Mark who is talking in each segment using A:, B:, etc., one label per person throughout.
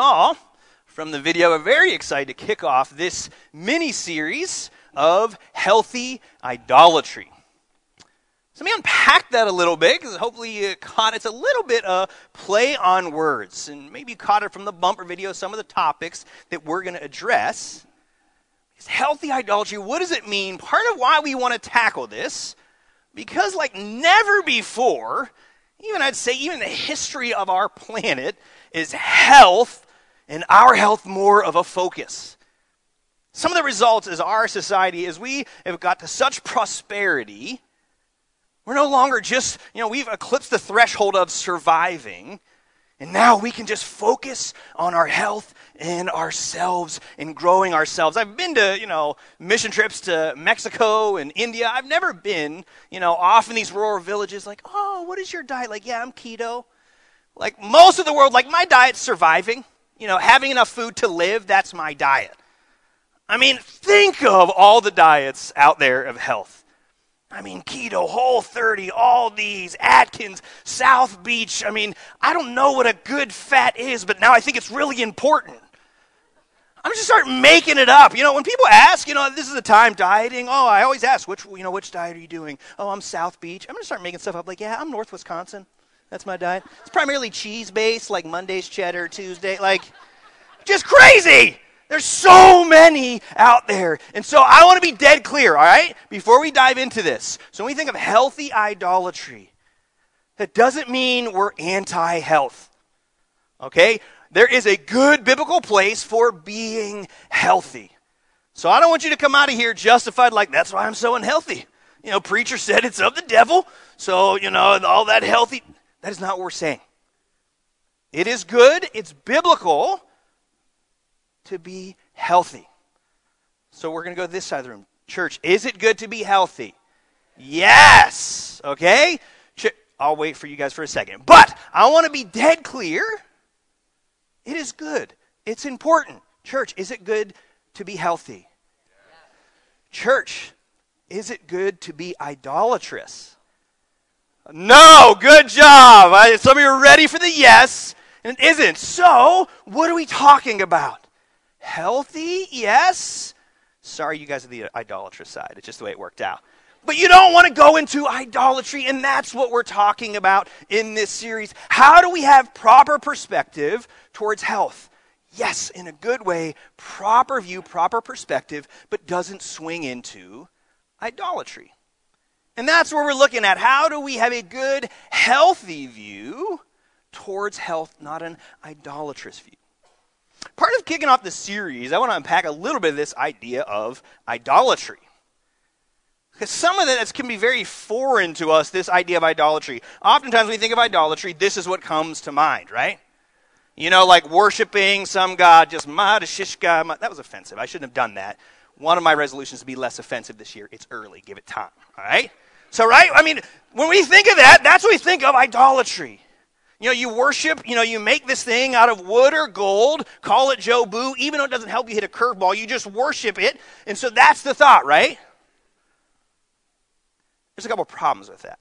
A: saw from the video, we're very excited to kick off this mini series of healthy idolatry. So let me unpack that a little bit because hopefully you caught it's a little bit of play on words. And maybe you caught it from the bumper video, some of the topics that we're going to address. Is healthy idolatry, what does it mean? Part of why we want to tackle this, because like never before, even I'd say, even the history of our planet is health and our health more of a focus. Some of the results is our society as we have got to such prosperity, we're no longer just, you know, we've eclipsed the threshold of surviving. And now we can just focus on our health and ourselves and growing ourselves. I've been to, you know, mission trips to Mexico and India. I've never been, you know, off in these rural villages like, oh, what is your diet? Like, yeah, I'm keto. Like most of the world, like my diet's surviving. You know, having enough food to live, that's my diet. I mean, think of all the diets out there of health. I mean, keto, whole 30, all these, Atkins, South Beach. I mean, I don't know what a good fat is, but now I think it's really important. I'm just start making it up. You know, when people ask, you know, this is the time dieting. Oh, I always ask, which, you know, which diet are you doing? Oh, I'm South Beach. I'm gonna start making stuff up. Like, yeah, I'm North Wisconsin. That's my diet. It's primarily cheese based, like Monday's cheddar, Tuesday, like, just crazy. There's so many out there. And so I want to be dead clear, all right, before we dive into this. So when we think of healthy idolatry, that doesn't mean we're anti health. Okay? There is a good biblical place for being healthy. So I don't want you to come out of here justified like, that's why I'm so unhealthy. You know, preacher said it's of the devil. So, you know, all that healthy. That is not what we're saying. It is good, it's biblical to be healthy. So we're going to go this side of the room. Church, is it good to be healthy? Yes. Okay? I'll wait for you guys for a second. But I want to be dead clear. It is good. It's important. Church, is it good to be healthy? Church, is it good to be idolatrous? No, good job. some of you are ready for the yes, and it isn't. So, what are we talking about? Healthy, yes. Sorry, you guys are the idolatrous side. It's just the way it worked out. But you don't want to go into idolatry, and that's what we're talking about in this series. How do we have proper perspective towards health? Yes, in a good way, proper view, proper perspective, but doesn't swing into idolatry. And that's where we're looking at. How do we have a good, healthy view towards health, not an idolatrous view? Part of kicking off the series, I want to unpack a little bit of this idea of idolatry. Because some of that can be very foreign to us, this idea of idolatry. Oftentimes, when we think of idolatry, this is what comes to mind, right? You know, like worshiping some god, just Madashishka. That was offensive. I shouldn't have done that. One of my resolutions to be less offensive this year. It's early. Give it time, all right? So, right? I mean, when we think of that, that's what we think of idolatry. You know, you worship, you know, you make this thing out of wood or gold, call it Jobu, even though it doesn't help you hit a curveball, you just worship it. And so that's the thought, right? There's a couple problems with that.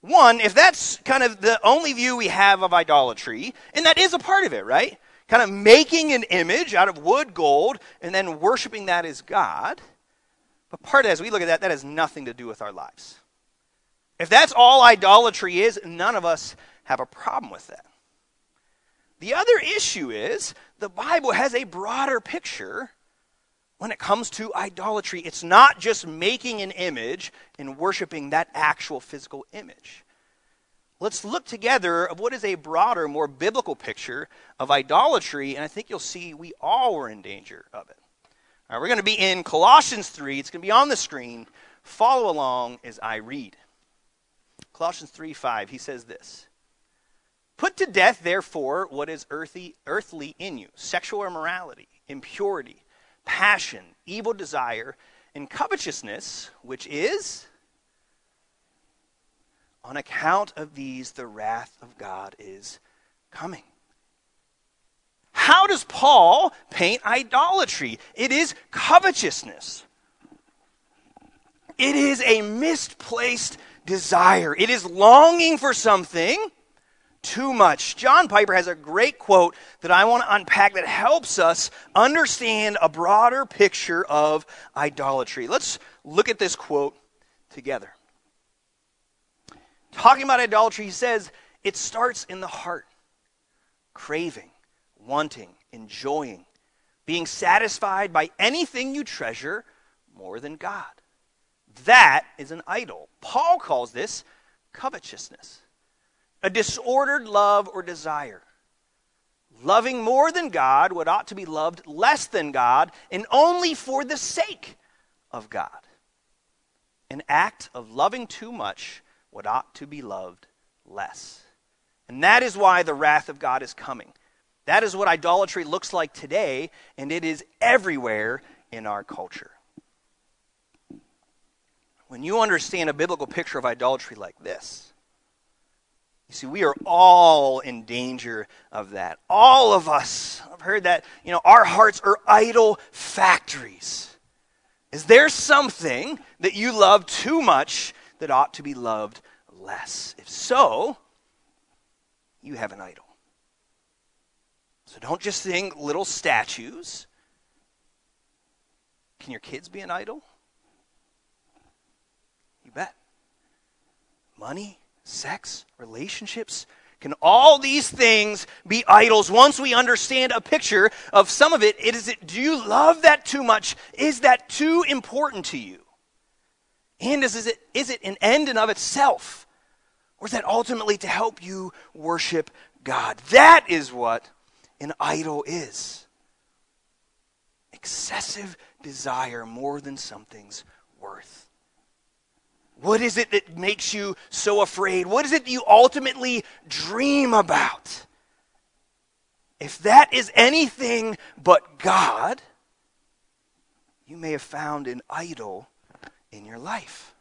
A: One, if that's kind of the only view we have of idolatry, and that is a part of it, right? Kind of making an image out of wood, gold, and then worshiping that as God. But part of it, as we look at that, that has nothing to do with our lives. If that's all idolatry is, none of us have a problem with that. The other issue is the Bible has a broader picture when it comes to idolatry. It's not just making an image and worshiping that actual physical image. Let's look together of what is a broader, more biblical picture of idolatry, and I think you'll see we all were in danger of it. All right, we're going to be in Colossians 3. It's going to be on the screen. Follow along as I read. Colossians 3 5, he says this Put to death, therefore, what is earthy, earthly in you sexual immorality, impurity, passion, evil desire, and covetousness, which is, on account of these, the wrath of God is coming. How does Paul paint idolatry? It is covetousness. It is a misplaced desire. It is longing for something too much. John Piper has a great quote that I want to unpack that helps us understand a broader picture of idolatry. Let's look at this quote together. Talking about idolatry, he says, it starts in the heart craving, wanting, enjoying, being satisfied by anything you treasure more than God. That is an idol. Paul calls this covetousness, a disordered love or desire. Loving more than God what ought to be loved less than God, and only for the sake of God. An act of loving too much what ought to be loved less. And that is why the wrath of God is coming. That is what idolatry looks like today, and it is everywhere in our culture. When you understand a biblical picture of idolatry like this, you see, we are all in danger of that. All of us. I've heard that, you know, our hearts are idol factories. Is there something that you love too much that ought to be loved less? If so, you have an idol. So don't just think little statues. Can your kids be an idol? You bet. Money, sex, relationships, can all these things be idols once we understand a picture of some of it? It is it do you love that too much? Is that too important to you? And is, it is it an end in of itself? Or is that ultimately to help you worship God? That is what an idol is excessive desire more than something's worth. What is it that makes you so afraid? What is it that you ultimately dream about? If that is anything but God, you may have found an idol in your life.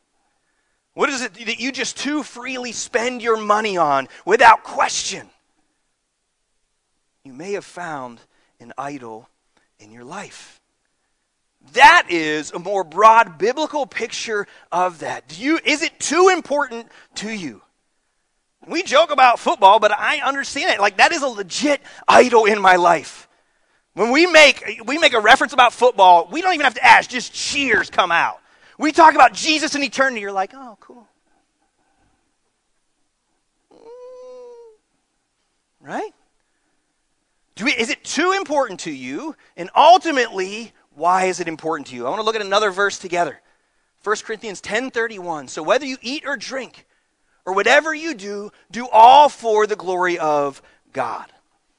A: What is it that you just too freely spend your money on without question? You may have found an idol in your life. That is a more broad biblical picture of that. Do you, is it too important to you? We joke about football, but I understand it. Like that is a legit idol in my life. When we make we make a reference about football, we don't even have to ask, just cheers come out. We talk about Jesus and eternity, you're like, oh, cool. Mm. Right? We, is it too important to you? And ultimately, why is it important to you? I want to look at another verse together. 1 Corinthians 10:31. So whether you eat or drink or whatever you do, do all for the glory of God.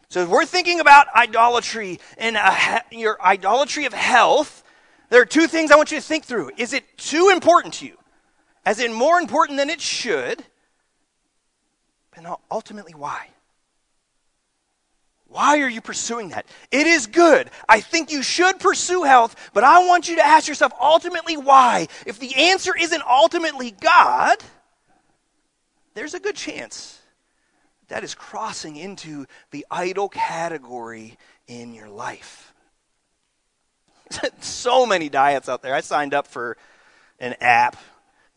A: So if we're thinking about idolatry and a, your idolatry of health, there are two things I want you to think through. Is it too important to you? As in more important than it should? And ultimately why? Why are you pursuing that? It is good. I think you should pursue health, but I want you to ask yourself ultimately why. If the answer isn't ultimately God, there's a good chance that is crossing into the idol category in your life. so many diets out there. I signed up for an app,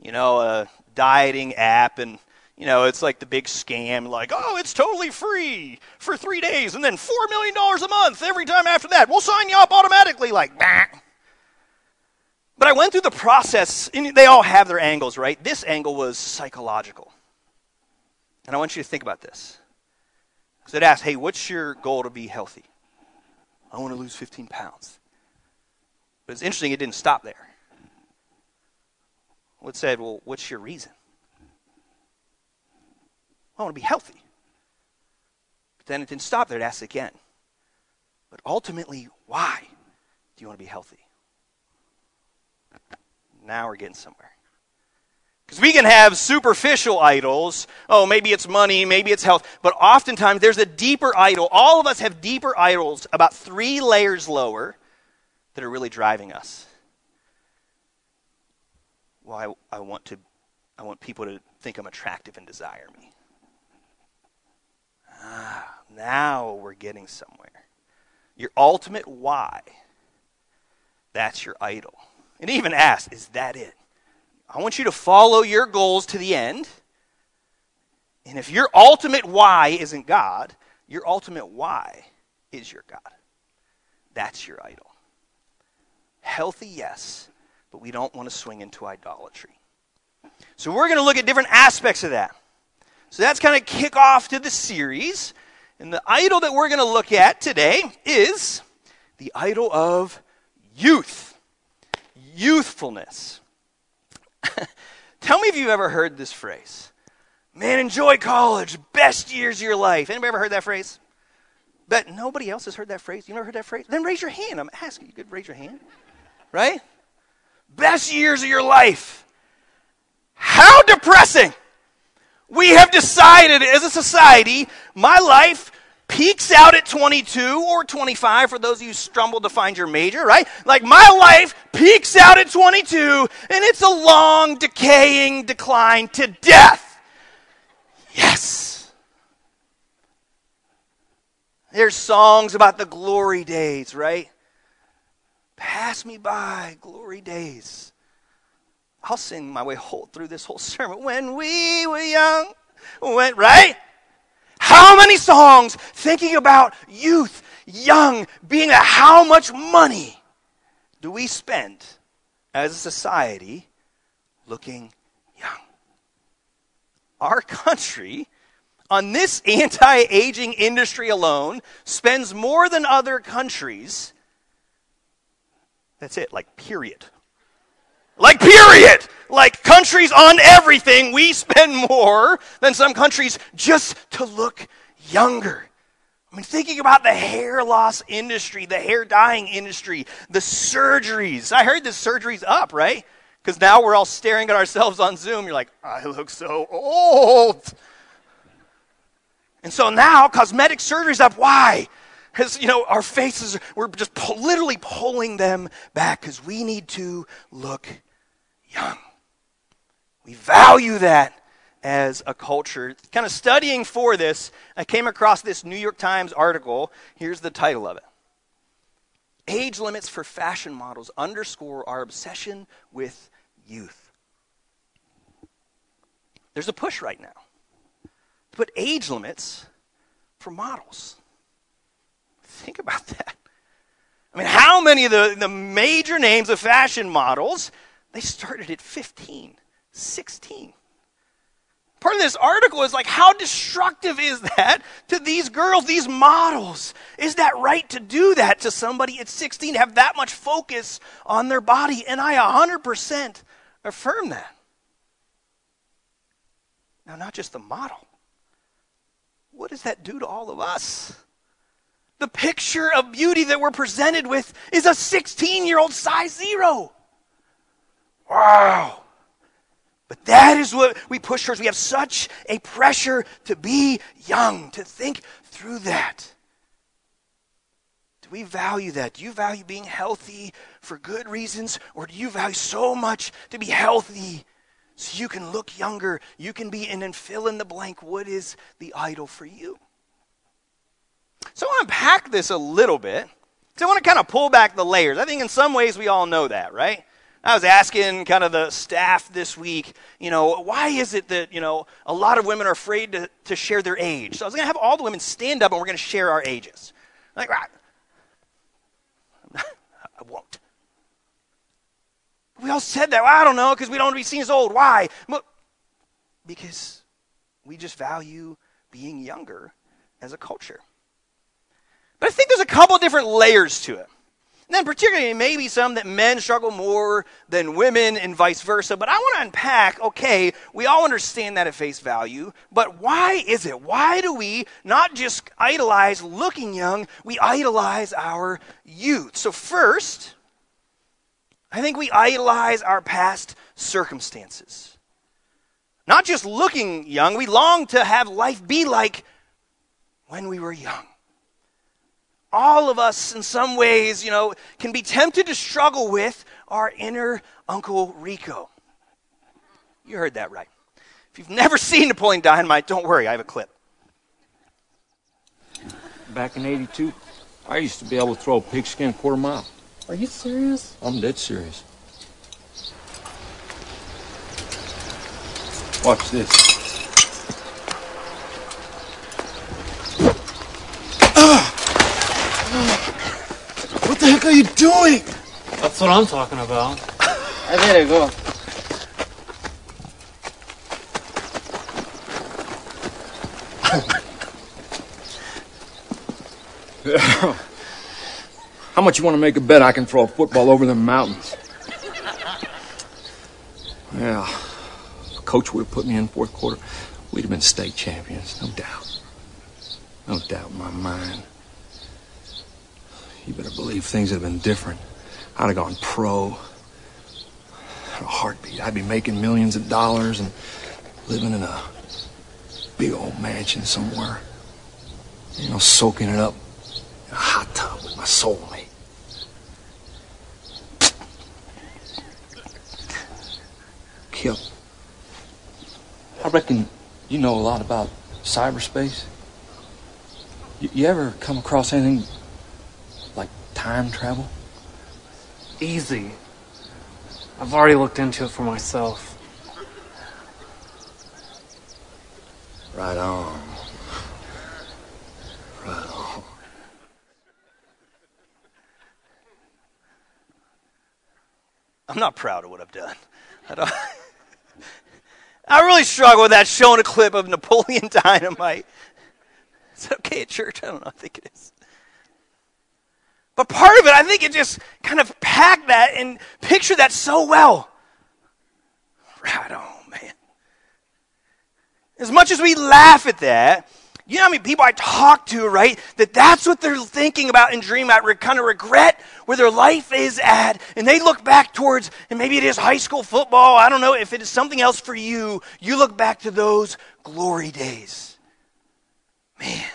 A: you know, a dieting app, and you know, it's like the big scam, like, oh, it's totally free for three days and then $4 million a month every time after that. We'll sign you up automatically, like, bah. But I went through the process, and they all have their angles, right? This angle was psychological. And I want you to think about this. Because it asked, hey, what's your goal to be healthy? I want to lose 15 pounds. But it's interesting, it didn't stop there. It said, well, what's your reason? I want to be healthy. But then it didn't stop there, it asked again. But ultimately, why do you want to be healthy? Now we're getting somewhere. Because we can have superficial idols. Oh, maybe it's money, maybe it's health. But oftentimes there's a deeper idol. All of us have deeper idols about three layers lower that are really driving us. Well, I, I want to I want people to think I'm attractive and desire me. Ah, now we're getting somewhere. Your ultimate why, that's your idol. And even ask, is that it? I want you to follow your goals to the end. And if your ultimate why isn't God, your ultimate why is your God. That's your idol. Healthy, yes, but we don't want to swing into idolatry. So we're going to look at different aspects of that. So that's kind of kick off to the series. And the idol that we're going to look at today is the idol of youth, youthfulness. Tell me if you've ever heard this phrase. Man, enjoy college, best years of your life. Anybody ever heard that phrase? But nobody else has heard that phrase. You never heard that phrase? Then raise your hand. I'm asking you. Could raise your hand, right? Best years of your life. How depressing! We have decided as a society, my life peaks out at 22 or 25 for those of you who stumbled to find your major, right? Like my life peaks out at 22 and it's a long decaying decline to death. Yes. There's songs about the glory days, right? Pass me by, glory days. I'll sing my way whole through this whole sermon. When we were young, when, right? How many songs thinking about youth, young, being a how much money do we spend as a society looking young? Our country, on this anti aging industry alone, spends more than other countries. That's it, like, period. Like, period. Like, countries on everything, we spend more than some countries just to look younger. I mean, thinking about the hair loss industry, the hair dyeing industry, the surgeries. I heard the surgery's up, right? Because now we're all staring at ourselves on Zoom. You're like, I look so old. And so now cosmetic surgery's up. Why? Because, you know, our faces, we're just literally pulling them back because we need to look young. We value that as a culture. Kind of studying for this, I came across this New York Times article. Here's the title of it Age limits for fashion models underscore our obsession with youth. There's a push right now to put age limits for models. Think about that. I mean, how many of the, the major names of fashion models they started at 15, 16. Part of this article is like, how destructive is that to these girls, these models? Is that right to do that to somebody at 16, have that much focus on their body? And I 100% affirm that. Now, not just the model. What does that do to all of us? The picture of beauty that we're presented with is a 16 year old size zero. Wow. But that is what we push towards. We have such a pressure to be young, to think through that. Do we value that? Do you value being healthy for good reasons? Or do you value so much to be healthy so you can look younger? You can be and fill in the blank. What is the idol for you? So I want to unpack this a little bit. So I want to kind of pull back the layers. I think in some ways we all know that, right? I was asking kind of the staff this week, you know, why is it that, you know, a lot of women are afraid to, to share their age? So I was going to have all the women stand up and we're going to share our ages. Like, ah, I won't. We all said that. Well, I don't know, because we don't want to be seen as old. Why? Because we just value being younger as a culture. But I think there's a couple different layers to it. And then, particularly, maybe some that men struggle more than women and vice versa. But I want to unpack okay, we all understand that at face value, but why is it? Why do we not just idolize looking young, we idolize our youth? So, first, I think we idolize our past circumstances. Not just looking young, we long to have life be like when we were young all of us, in some ways, you know, can be tempted to struggle with our inner Uncle Rico. You heard that right. If you've never seen Napoleon Dynamite, don't worry, I have a clip.
B: Back in 82, I used to be able to throw a pigskin quarter mile.
C: Are you serious?
B: I'm dead serious. Watch this. Are you doing?
C: That's what I'm talking about.
D: I better go.
B: How much you want to make a bet I can throw a football over the mountains? Yeah. Coach would have put me in fourth quarter. We'd have been state champions, no doubt. No doubt in my mind. You better believe things would have been different. I'd have gone pro. In a heartbeat. I'd be making millions of dollars and living in a big old mansion somewhere. You know, soaking it up in a hot tub with my soulmate. Kip, I reckon you know a lot about cyberspace. You, you ever come across anything time travel?
C: Easy. I've already looked into it for myself.
B: Right on. Right on.
A: I'm not proud of what I've done. I, don't, I really struggle with that showing a clip of Napoleon Dynamite. Is that okay at church? I don't know. I think it is. But part of it, I think it just kind of packed that and pictured that so well. Right on, man. As much as we laugh at that, you know how many people I talk to, right? That that's what they're thinking about and dream about, kind of regret where their life is at. And they look back towards, and maybe it is high school football. I don't know if it is something else for you. You look back to those glory days. Man.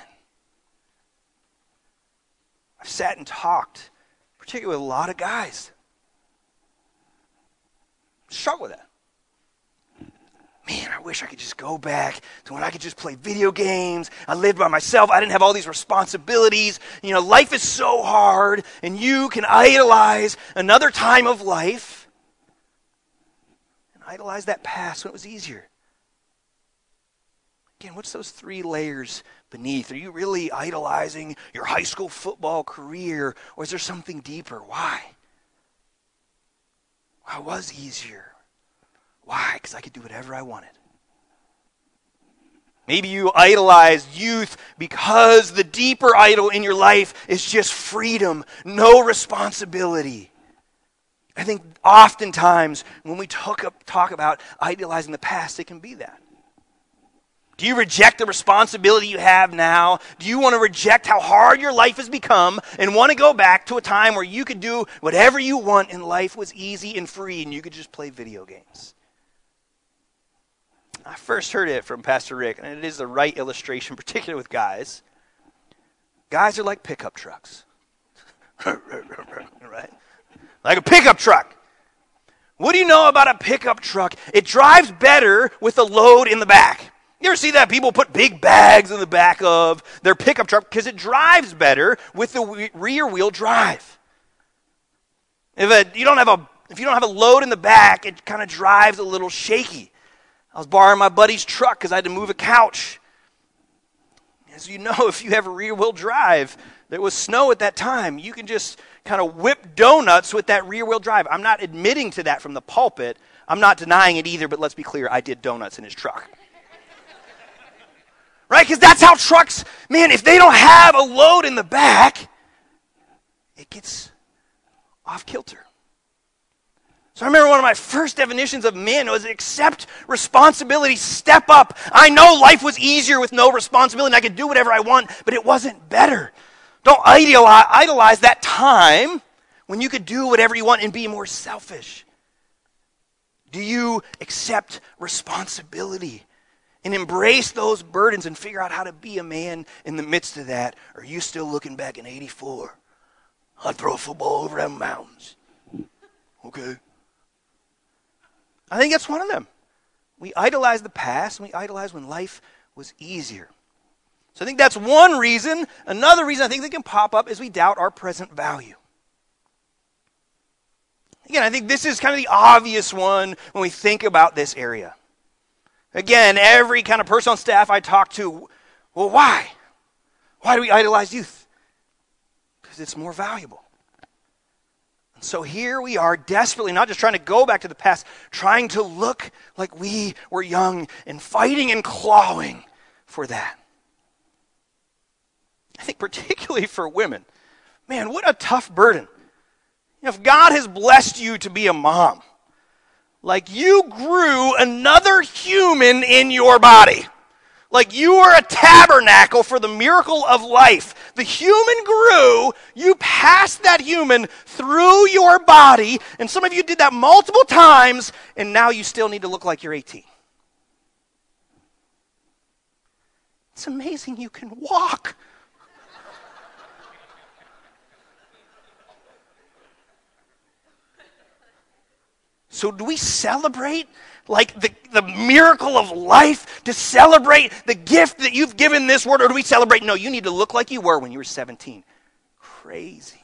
A: I've sat and talked, particularly with a lot of guys. Struggle with that man, I wish I could just go back to when I could just play video games. I lived by myself. I didn't have all these responsibilities. You know, life is so hard, and you can idolize another time of life and idolize that past when it was easier. Again, what's those three layers beneath? Are you really idolizing your high school football career, or is there something deeper? Why? Why was easier? Why? Because I could do whatever I wanted. Maybe you idolize youth because the deeper idol in your life is just freedom, no responsibility. I think oftentimes when we talk, talk about idolizing the past, it can be that. Do you reject the responsibility you have now? Do you want to reject how hard your life has become and want to go back to a time where you could do whatever you want and life was easy and free and you could just play video games? I first heard it from Pastor Rick, and it is the right illustration, particularly with guys. Guys are like pickup trucks. right? Like a pickup truck. What do you know about a pickup truck? It drives better with a load in the back. You ever see that people put big bags in the back of their pickup truck because it drives better with the rear wheel drive. If a, you don't have a if you don't have a load in the back, it kind of drives a little shaky. I was borrowing my buddy's truck because I had to move a couch. As you know, if you have a rear wheel drive, there was snow at that time. You can just kind of whip donuts with that rear wheel drive. I'm not admitting to that from the pulpit. I'm not denying it either, but let's be clear I did donuts in his truck. Right? Because that's how trucks, man, if they don't have a load in the back, it gets off kilter. So I remember one of my first definitions of men was accept responsibility, step up. I know life was easier with no responsibility and I could do whatever I want, but it wasn't better. Don't idolize, idolize that time when you could do whatever you want and be more selfish. Do you accept responsibility and embrace those burdens and figure out how to be a man in the midst of that? Are you still looking back in 84? I'd throw a football over them mountains. Okay. I think that's one of them. We idolize the past and we idolize when life was easier. So I think that's one reason. Another reason I think that can pop up is we doubt our present value. Again, I think this is kind of the obvious one when we think about this area. Again, every kind of person on staff I talk to, well, why? Why do we idolize youth? Because it's more valuable. So here we are, desperately, not just trying to go back to the past, trying to look like we were young and fighting and clawing for that. I think, particularly for women, man, what a tough burden. If God has blessed you to be a mom, like you grew another human in your body. Like you were a tabernacle for the miracle of life. The human grew, you passed that human through your body, and some of you did that multiple times, and now you still need to look like you're 18. It's amazing you can walk. So, do we celebrate like the, the miracle of life, to celebrate the gift that you've given this world, or do we celebrate, no, you need to look like you were when you were 17? Crazy.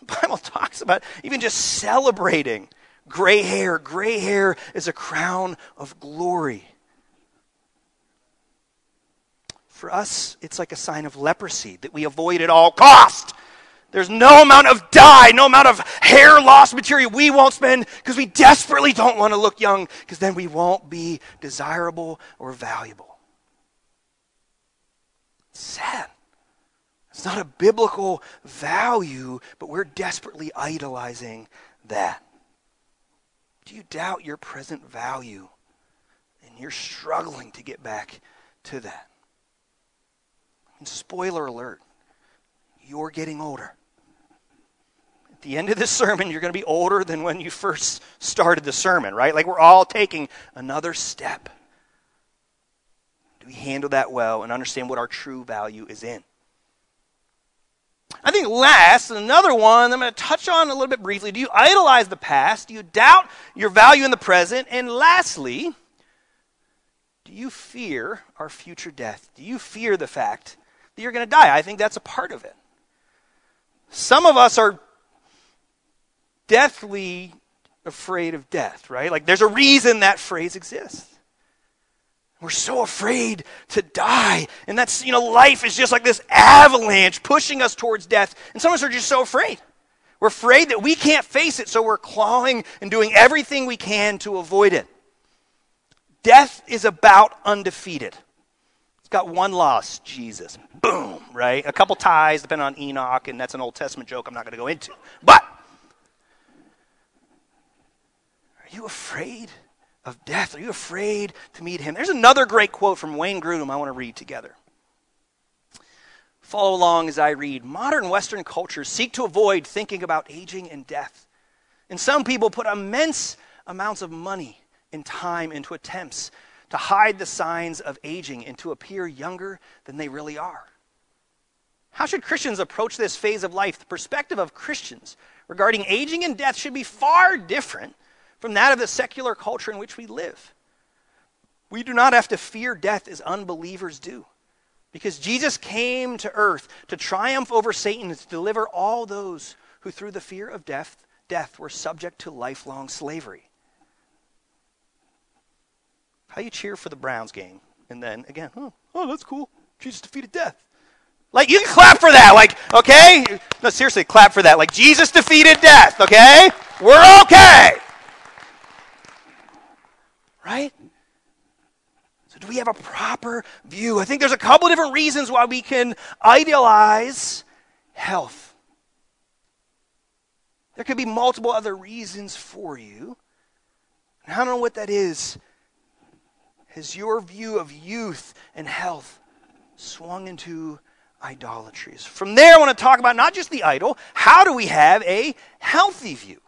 A: The Bible talks about even just celebrating gray hair. Gray hair is a crown of glory. For us, it's like a sign of leprosy that we avoid at all cost. There's no amount of dye, no amount of hair loss material we won't spend because we desperately don't want to look young because then we won't be desirable or valuable. It's sad. It's not a biblical value, but we're desperately idolizing that. Do you doubt your present value? And you're struggling to get back to that. And spoiler alert, you're getting older. At the end of this sermon, you're going to be older than when you first started the sermon, right? Like we're all taking another step. Do we handle that well and understand what our true value is in? I think last, another one I'm going to touch on a little bit briefly. Do you idolize the past? Do you doubt your value in the present? And lastly, do you fear our future death? Do you fear the fact that you're going to die? I think that's a part of it. Some of us are deathly afraid of death, right? Like there's a reason that phrase exists. We're so afraid to die. And that's, you know, life is just like this avalanche pushing us towards death. And some of us are just so afraid. We're afraid that we can't face it, so we're clawing and doing everything we can to avoid it. Death is about undefeated. It's got one loss Jesus. Boom, right? A couple ties, depending on Enoch, and that's an Old Testament joke I'm not going to go into. But Are you afraid of death? Are you afraid to meet him? There's another great quote from Wayne Grudem I want to read together. Follow along as I read. Modern Western cultures seek to avoid thinking about aging and death. And some people put immense amounts of money and time into attempts to hide the signs of aging and to appear younger than they really are. How should Christians approach this phase of life? The perspective of Christians regarding aging and death should be far different from that of the secular culture in which we live. We do not have to fear death as unbelievers do. Because Jesus came to earth to triumph over Satan and to deliver all those who, through the fear of death, death were subject to lifelong slavery. How you cheer for the Browns game, and then again, oh, oh, that's cool. Jesus defeated death. Like you can clap for that. Like, okay? No, seriously, clap for that. Like Jesus defeated death, okay? We're okay right? So, do we have a proper view? I think there's a couple different reasons why we can idealize health. There could be multiple other reasons for you. And I don't know what that is. Has your view of youth and health swung into idolatries? From there, I want to talk about not just the idol, how do we have a healthy view?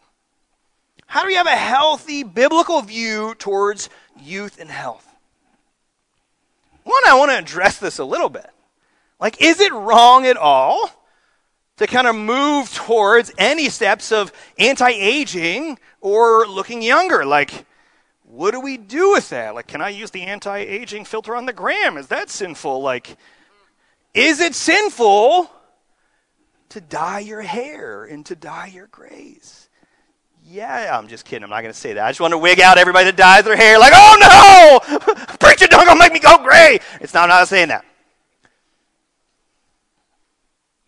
A: How do we have a healthy biblical view towards youth and health? One, I want to address this a little bit. Like, is it wrong at all to kind of move towards any steps of anti aging or looking younger? Like, what do we do with that? Like, can I use the anti aging filter on the gram? Is that sinful? Like, is it sinful to dye your hair and to dye your grays? Yeah, I'm just kidding. I'm not going to say that. I just want to wig out everybody that dyes their hair like, oh no! Preacher, don't go make me go gray. It's not, I'm not saying that.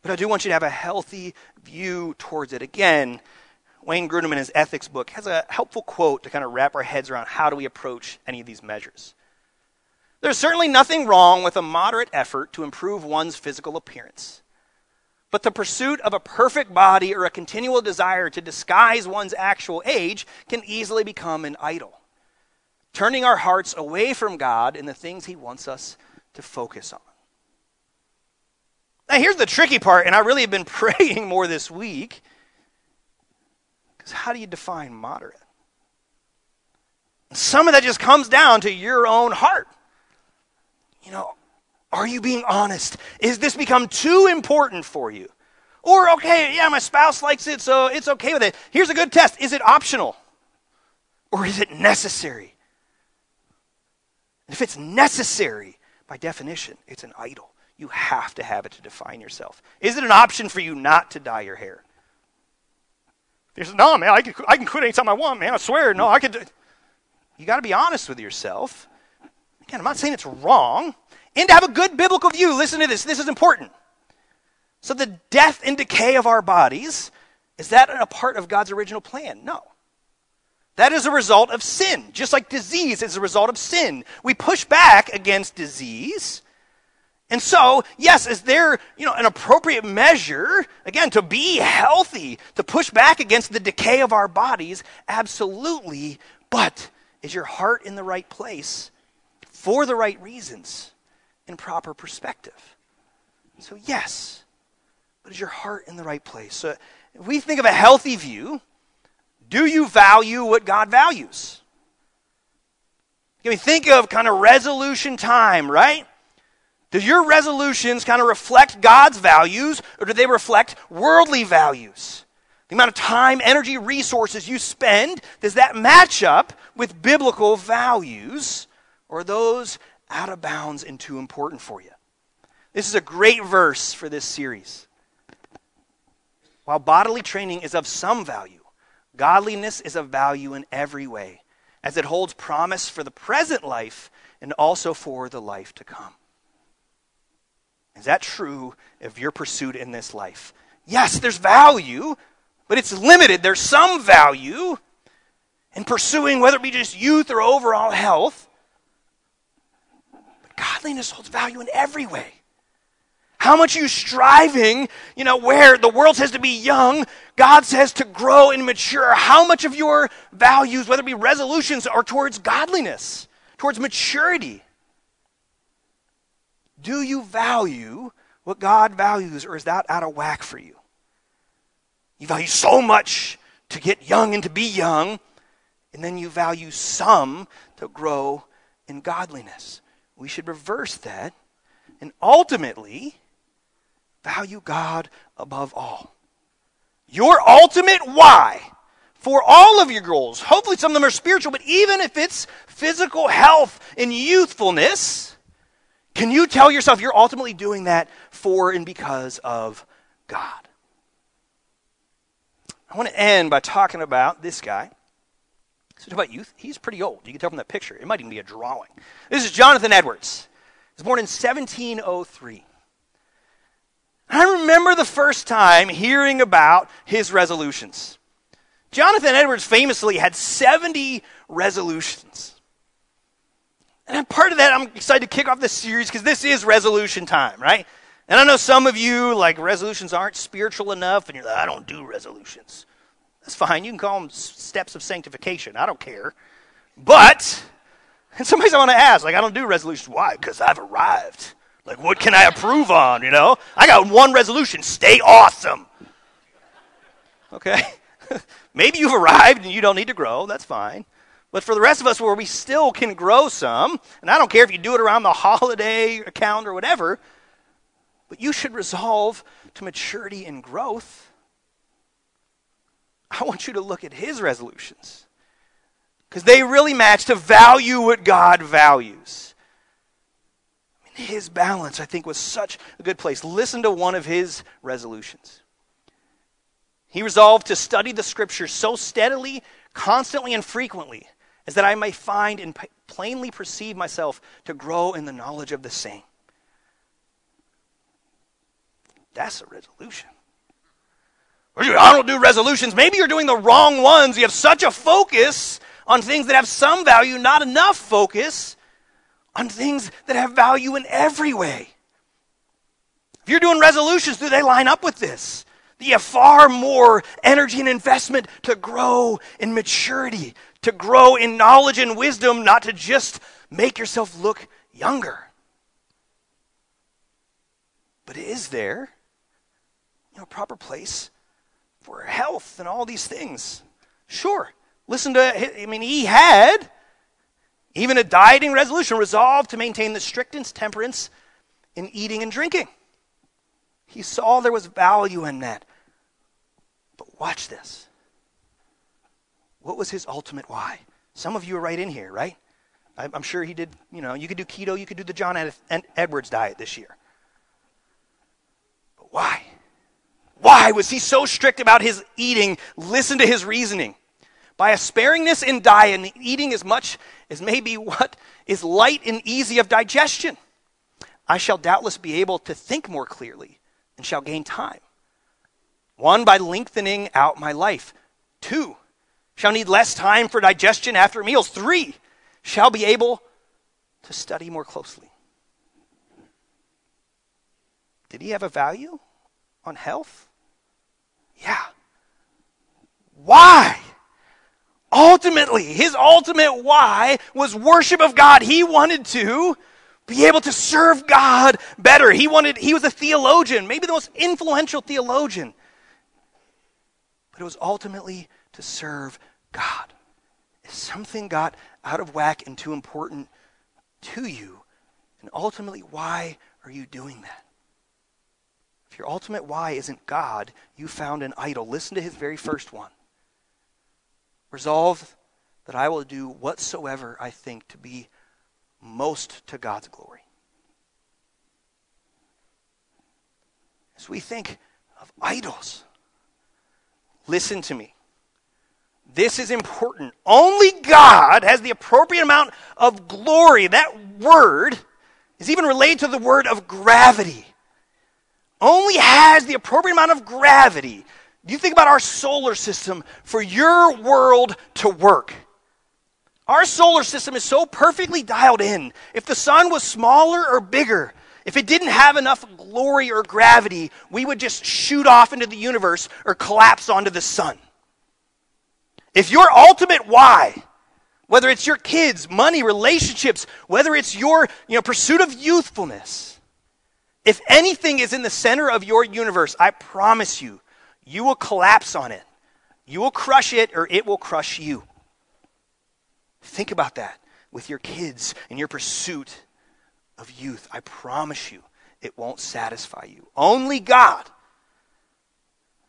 A: But I do want you to have a healthy view towards it. Again, Wayne Grudem in his ethics book has a helpful quote to kind of wrap our heads around how do we approach any of these measures. There's certainly nothing wrong with a moderate effort to improve one's physical appearance. But the pursuit of a perfect body or a continual desire to disguise one's actual age can easily become an idol, turning our hearts away from God and the things He wants us to focus on. Now, here's the tricky part, and I really have been praying more this week. Because how do you define moderate? Some of that just comes down to your own heart. You know, are you being honest? Is this become too important for you? Or, okay, yeah, my spouse likes it, so it's okay with it. Here's a good test is it optional? Or is it necessary? If it's necessary, by definition, it's an idol. You have to have it to define yourself. Is it an option for you not to dye your hair? He says, No, man, I can, I can quit anytime I want, man. I swear. No, I could. You got to be honest with yourself. Again, I'm not saying it's wrong. And to have a good biblical view, listen to this. This is important. So, the death and decay of our bodies, is that a part of God's original plan? No. That is a result of sin, just like disease is a result of sin. We push back against disease and so, yes, is there, you know, an appropriate measure, again, to be healthy, to push back against the decay of our bodies? Absolutely. But is your heart in the right place for the right reasons in proper perspective? So, yes. But is your heart in the right place? So, if we think of a healthy view, do you value what God values? Can we think of kind of resolution time, right? Do your resolutions kind of reflect God's values or do they reflect worldly values? The amount of time, energy, resources you spend, does that match up with biblical values or are those out of bounds and too important for you? This is a great verse for this series. While bodily training is of some value, godliness is of value in every way, as it holds promise for the present life and also for the life to come. Is that true of your pursuit in this life? Yes, there's value, but it's limited. There's some value in pursuing, whether it be just youth or overall health. But godliness holds value in every way. How much are you striving, you know, where the world says to be young, God says to grow and mature? How much of your values, whether it be resolutions, are towards godliness, towards maturity? Do you value what God values, or is that out of whack for you? You value so much to get young and to be young, and then you value some to grow in godliness. We should reverse that and ultimately value God above all. Your ultimate why for all of your goals, hopefully some of them are spiritual, but even if it's physical health and youthfulness, can you tell yourself you're ultimately doing that for and because of God? I want to end by talking about this guy. So, about youth, he's pretty old. You can tell from that picture. It might even be a drawing. This is Jonathan Edwards. He was born in 1703. I remember the first time hearing about his resolutions. Jonathan Edwards famously had 70 resolutions. And part of that, I'm excited to kick off this series because this is resolution time, right? And I know some of you, like, resolutions aren't spiritual enough, and you're like, I don't do resolutions. That's fine. You can call them steps of sanctification. I don't care. But, and somebody's I want to ask, like, I don't do resolutions. Why? Because I've arrived. Like, what can I approve on, you know? I got one resolution stay awesome. Okay? Maybe you've arrived and you don't need to grow. That's fine. But for the rest of us, where we still can grow some, and I don't care if you do it around the holiday account or whatever, but you should resolve to maturity and growth. I want you to look at his resolutions because they really match to value what God values. I mean, his balance, I think, was such a good place. Listen to one of his resolutions. He resolved to study the scriptures so steadily, constantly, and frequently is that I may find and plainly perceive myself to grow in the knowledge of the same. That's a resolution. I don't do resolutions. Maybe you're doing the wrong ones. You have such a focus on things that have some value, not enough focus on things that have value in every way. If you're doing resolutions, do they line up with this? You have far more energy and investment to grow in maturity, to grow in knowledge and wisdom, not to just make yourself look younger? But is there you know, a proper place for health and all these things? Sure. Listen to, I mean, he had even a dieting resolution resolved to maintain the strictest temperance in eating and drinking. He saw there was value in that. But watch this. What was his ultimate why? Some of you are right in here, right? I'm sure he did, you know, you could do keto, you could do the John Edwards diet this year. But why? Why was he so strict about his eating? Listen to his reasoning. By a sparingness in diet and eating as much as maybe what is light and easy of digestion, I shall doubtless be able to think more clearly and shall gain time. One, by lengthening out my life. Two, shall need less time for digestion after meals. Three, shall be able to study more closely. Did he have a value on health? Yeah. Why? Ultimately, his ultimate why was worship of God. He wanted to be able to serve God better. He wanted, he was a theologian, maybe the most influential theologian. But it was ultimately to serve God. If something got out of whack and too important to you, and ultimately, why are you doing that? If your ultimate why isn't God, you found an idol. Listen to his very first one. Resolve that I will do whatsoever I think to be most to God's glory. As we think of idols, listen to me. This is important. Only God has the appropriate amount of glory. That word is even related to the word of gravity. Only has the appropriate amount of gravity you think about our solar system for your world to work. Our solar system is so perfectly dialed in. If the sun was smaller or bigger, if it didn't have enough glory or gravity, we would just shoot off into the universe or collapse onto the sun. If your ultimate why, whether it's your kids, money, relationships, whether it's your you know, pursuit of youthfulness, if anything is in the center of your universe, I promise you, you will collapse on it. You will crush it or it will crush you. Think about that with your kids and your pursuit of youth. I promise you, it won't satisfy you. Only God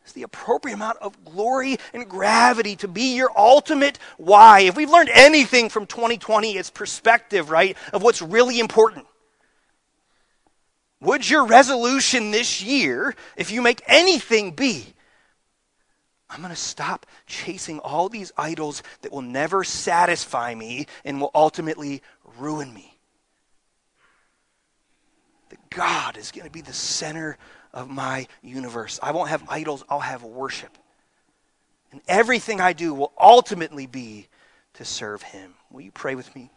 A: is the appropriate amount of glory and gravity to be your ultimate why. If we've learned anything from 2020, it's perspective, right, of what's really important. Would your resolution this year, if you make anything, be I'm going to stop chasing all these idols that will never satisfy me and will ultimately ruin me. That God is going to be the center of my universe. I won't have idols, I'll have worship. And everything I do will ultimately be to serve Him. Will you pray with me?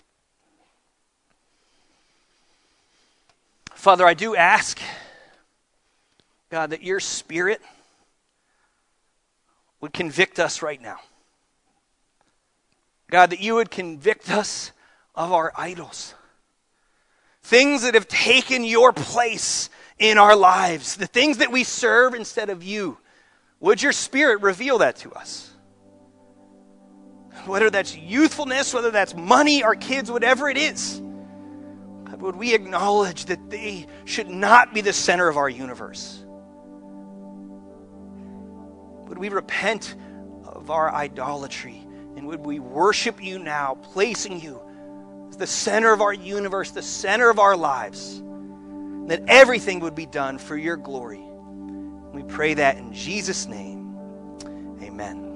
A: Father, I do ask, God, that your Spirit would convict us right now. God, that you would convict us of our idols. Things that have taken your place in our lives, the things that we serve instead of you. Would your spirit reveal that to us? Whether that's youthfulness, whether that's money, our kids, whatever it is. God, would we acknowledge that they should not be the center of our universe? Would we repent of our idolatry? And would we worship you now, placing you as the center of our universe, the center of our lives? That everything would be done for your glory. We pray that in Jesus' name. Amen.